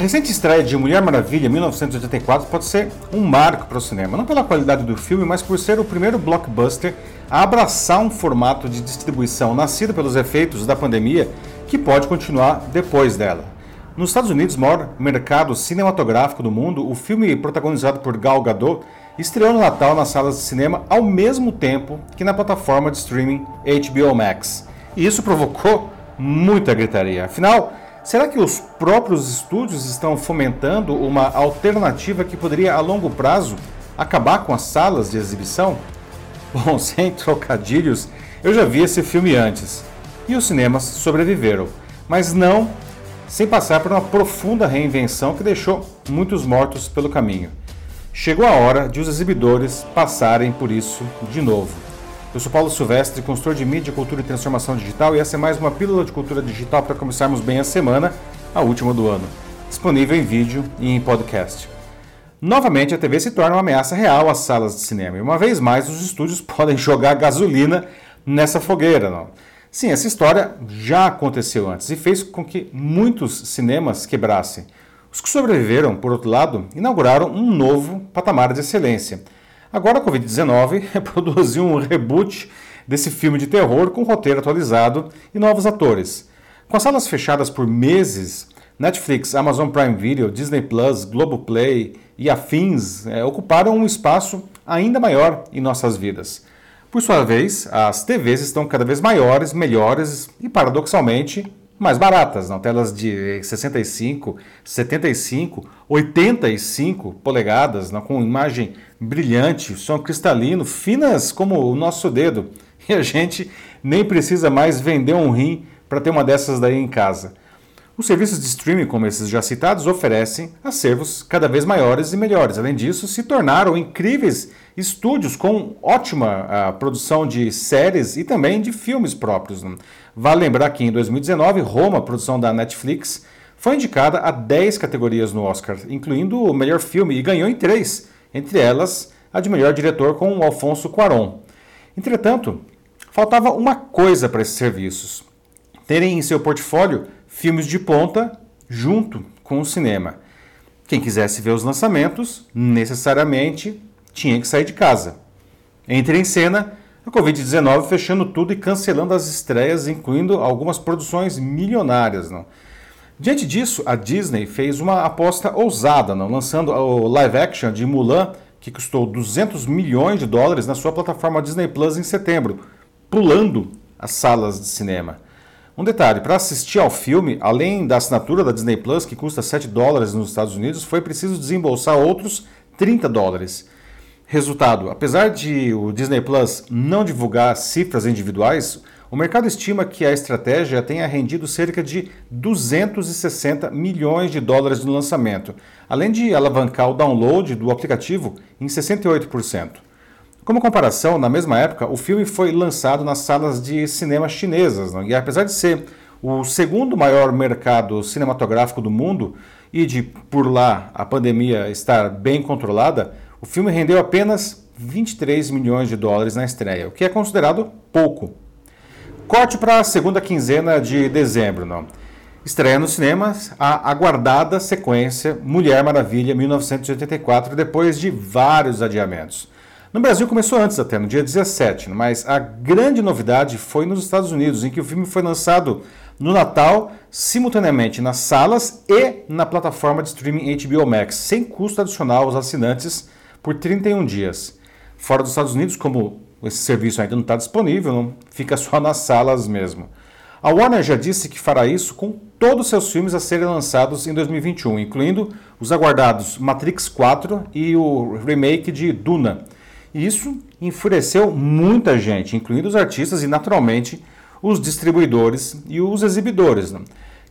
Recente estreia de Mulher Maravilha 1984 pode ser um marco para o cinema, não pela qualidade do filme, mas por ser o primeiro blockbuster a abraçar um formato de distribuição nascido pelos efeitos da pandemia que pode continuar depois dela. Nos Estados Unidos, maior mercado cinematográfico do mundo, o filme protagonizado por Gal Gadot estreou no Natal nas salas de cinema ao mesmo tempo que na plataforma de streaming HBO Max. E isso provocou muita gritaria. Afinal, Será que os próprios estúdios estão fomentando uma alternativa que poderia, a longo prazo, acabar com as salas de exibição? Bom, sem trocadilhos, eu já vi esse filme antes e os cinemas sobreviveram, mas não sem passar por uma profunda reinvenção que deixou muitos mortos pelo caminho. Chegou a hora de os exibidores passarem por isso de novo. Eu sou Paulo Silvestre, consultor de mídia, cultura e transformação digital, e essa é mais uma pílula de cultura digital para começarmos bem a semana, a última do ano. Disponível em vídeo e em podcast. Novamente, a TV se torna uma ameaça real às salas de cinema, e uma vez mais os estúdios podem jogar gasolina nessa fogueira. Não? Sim, essa história já aconteceu antes e fez com que muitos cinemas quebrassem. Os que sobreviveram, por outro lado, inauguraram um novo patamar de excelência Agora a Covid-19 produziu um reboot desse filme de terror com roteiro atualizado e novos atores. Com as salas fechadas por meses, Netflix, Amazon Prime Video, Disney Plus, Globoplay e afins é, ocuparam um espaço ainda maior em nossas vidas. Por sua vez, as TVs estão cada vez maiores, melhores e, paradoxalmente, mais baratas, não telas de 65, 75, 85 polegadas, não, com imagem brilhante, som cristalino, finas como o nosso dedo. E a gente nem precisa mais vender um rim para ter uma dessas daí em casa. Os serviços de streaming, como esses já citados, oferecem acervos cada vez maiores e melhores. Além disso, se tornaram incríveis estúdios com ótima uh, produção de séries e também de filmes próprios. Vale lembrar que em 2019, Roma, produção da Netflix, foi indicada a 10 categorias no Oscar, incluindo o melhor filme, e ganhou em três, entre elas a de melhor diretor com o Alfonso Cuarón. Entretanto, faltava uma coisa para esses serviços: terem em seu portfólio filmes de ponta junto com o cinema. Quem quisesse ver os lançamentos, necessariamente tinha que sair de casa. Entre em cena a Covid-19 fechando tudo e cancelando as estreias, incluindo algumas produções milionárias. Não? Diante disso, a Disney fez uma aposta ousada, não? lançando o live action de Mulan, que custou 200 milhões de dólares na sua plataforma Disney Plus em setembro, pulando as salas de cinema. Um detalhe, para assistir ao filme, além da assinatura da Disney Plus, que custa 7 dólares nos Estados Unidos, foi preciso desembolsar outros 30 dólares. Resultado: apesar de o Disney Plus não divulgar cifras individuais, o mercado estima que a estratégia tenha rendido cerca de 260 milhões de dólares no lançamento, além de alavancar o download do aplicativo em 68%. Como comparação, na mesma época, o filme foi lançado nas salas de cinema chinesas, e apesar de ser o segundo maior mercado cinematográfico do mundo e de por lá a pandemia estar bem controlada, o filme rendeu apenas 23 milhões de dólares na estreia, o que é considerado pouco. Corte para a segunda quinzena de dezembro, não. Estreia nos cinemas a aguardada sequência Mulher Maravilha 1984, depois de vários adiamentos. No Brasil começou antes até, no dia 17, mas a grande novidade foi nos Estados Unidos, em que o filme foi lançado no Natal, simultaneamente nas salas e na plataforma de streaming HBO Max, sem custo adicional aos assinantes por 31 dias. Fora dos Estados Unidos, como esse serviço ainda não está disponível, não fica só nas salas mesmo. A Warner já disse que fará isso com todos os seus filmes a serem lançados em 2021, incluindo os aguardados Matrix 4 e o remake de Duna isso enfureceu muita gente, incluindo os artistas e, naturalmente, os distribuidores e os exibidores. Né?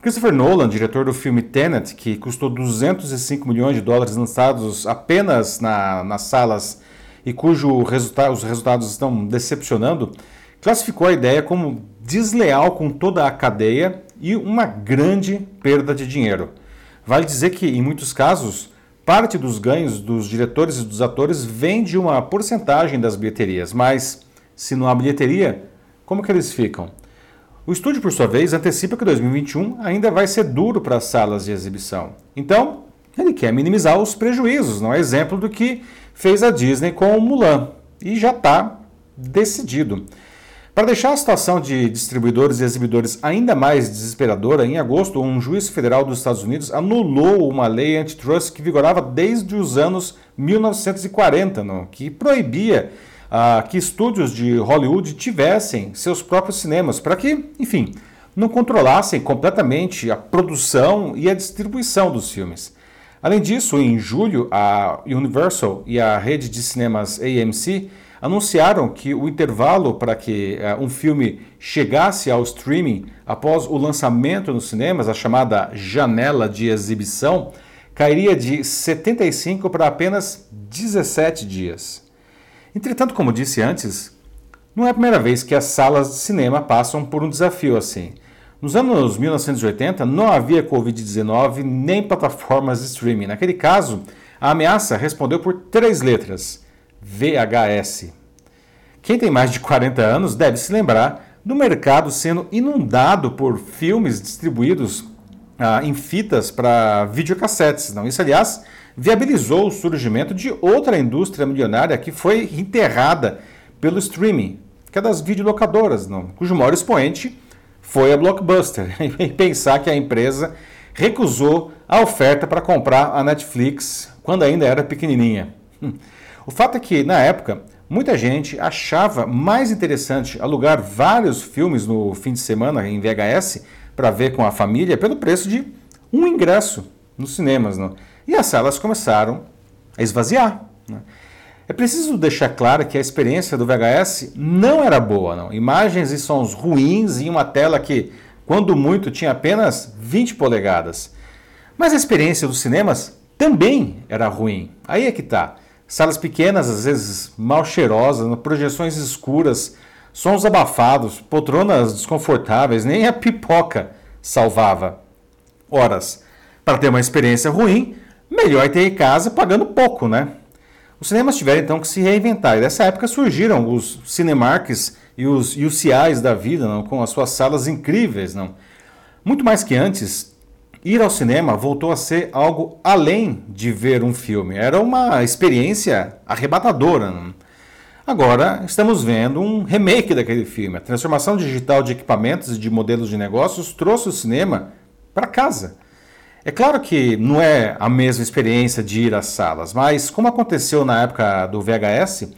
Christopher Nolan, diretor do filme Tenet, que custou 205 milhões de dólares lançados apenas na, nas salas e cujos resulta os resultados estão decepcionando, classificou a ideia como desleal com toda a cadeia e uma grande perda de dinheiro. Vale dizer que, em muitos casos, Parte dos ganhos dos diretores e dos atores vem de uma porcentagem das bilheterias, mas se não há bilheteria, como que eles ficam? O estúdio, por sua vez, antecipa que 2021 ainda vai ser duro para as salas de exibição. Então, ele quer minimizar os prejuízos, não é exemplo do que fez a Disney com o Mulan. E já está decidido. Para deixar a situação de distribuidores e exibidores ainda mais desesperadora, em agosto, um juiz federal dos Estados Unidos anulou uma lei antitrust que vigorava desde os anos 1940, no, que proibia ah, que estúdios de Hollywood tivessem seus próprios cinemas, para que, enfim, não controlassem completamente a produção e a distribuição dos filmes. Além disso, em julho, a Universal e a rede de cinemas AMC anunciaram que o intervalo para que uh, um filme chegasse ao streaming após o lançamento nos cinemas, a chamada janela de exibição, cairia de 75 para apenas 17 dias. Entretanto, como disse antes, não é a primeira vez que as salas de cinema passam por um desafio assim. Nos anos 1980 não havia Covid-19 nem plataformas de streaming. Naquele caso, a ameaça respondeu por três letras VHS. Quem tem mais de 40 anos deve se lembrar do mercado sendo inundado por filmes distribuídos ah, em fitas para videocassetes. Não? Isso, aliás, viabilizou o surgimento de outra indústria milionária que foi enterrada pelo streaming, que é das videolocadoras, não? cujo maior expoente foi a Blockbuster. E pensar que a empresa recusou a oferta para comprar a Netflix quando ainda era pequenininha. O fato é que, na época, muita gente achava mais interessante alugar vários filmes no fim de semana em VHS para ver com a família pelo preço de um ingresso nos cinemas. Não? E as salas começaram a esvaziar. Né? É preciso deixar claro que a experiência do VHS não era boa. Não? Imagens e sons ruins em uma tela que, quando muito, tinha apenas 20 polegadas. Mas a experiência dos cinemas também era ruim. Aí é que está. Salas pequenas, às vezes mal cheirosas, projeções escuras, sons abafados, poltronas desconfortáveis, nem a pipoca salvava. Horas, para ter uma experiência ruim, melhor ter em casa pagando pouco, né? Os cinemas tiveram então que se reinventar e dessa época surgiram os Cinemarks e os UCIs da vida, não? com as suas salas incríveis. Não? Muito mais que antes, Ir ao cinema voltou a ser algo além de ver um filme, era uma experiência arrebatadora. Agora estamos vendo um remake daquele filme. A transformação digital de equipamentos e de modelos de negócios trouxe o cinema para casa. É claro que não é a mesma experiência de ir às salas, mas como aconteceu na época do VHS,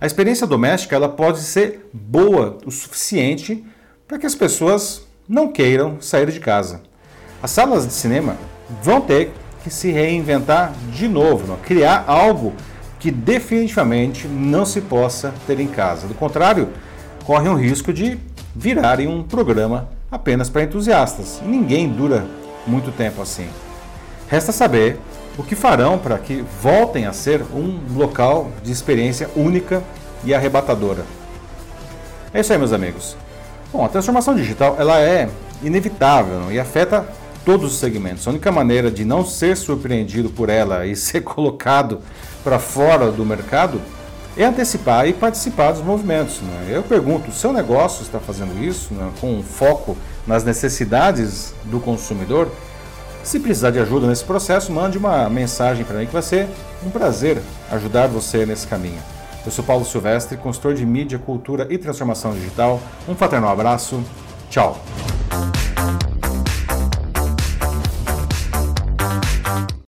a experiência doméstica ela pode ser boa o suficiente para que as pessoas não queiram sair de casa. As salas de cinema vão ter que se reinventar de novo, não? criar algo que definitivamente não se possa ter em casa. Do contrário, corre um risco de virarem um programa apenas para entusiastas. Ninguém dura muito tempo assim. Resta saber o que farão para que voltem a ser um local de experiência única e arrebatadora. É isso aí, meus amigos. Bom, a transformação digital ela é inevitável não? e afeta todos os segmentos. A única maneira de não ser surpreendido por ela e ser colocado para fora do mercado é antecipar e participar dos movimentos. Né? Eu pergunto, seu negócio está fazendo isso né, com foco nas necessidades do consumidor? Se precisar de ajuda nesse processo, mande uma mensagem para mim que vai ser um prazer ajudar você nesse caminho. Eu sou Paulo Silvestre, consultor de mídia, cultura e transformação digital. Um fraternal abraço. Tchau.